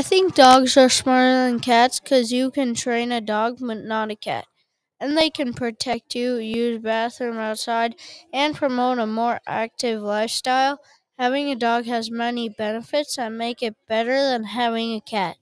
I think dogs are smarter than cats because you can train a dog but not a cat. And they can protect you, use bathroom outside, and promote a more active lifestyle. Having a dog has many benefits that make it better than having a cat.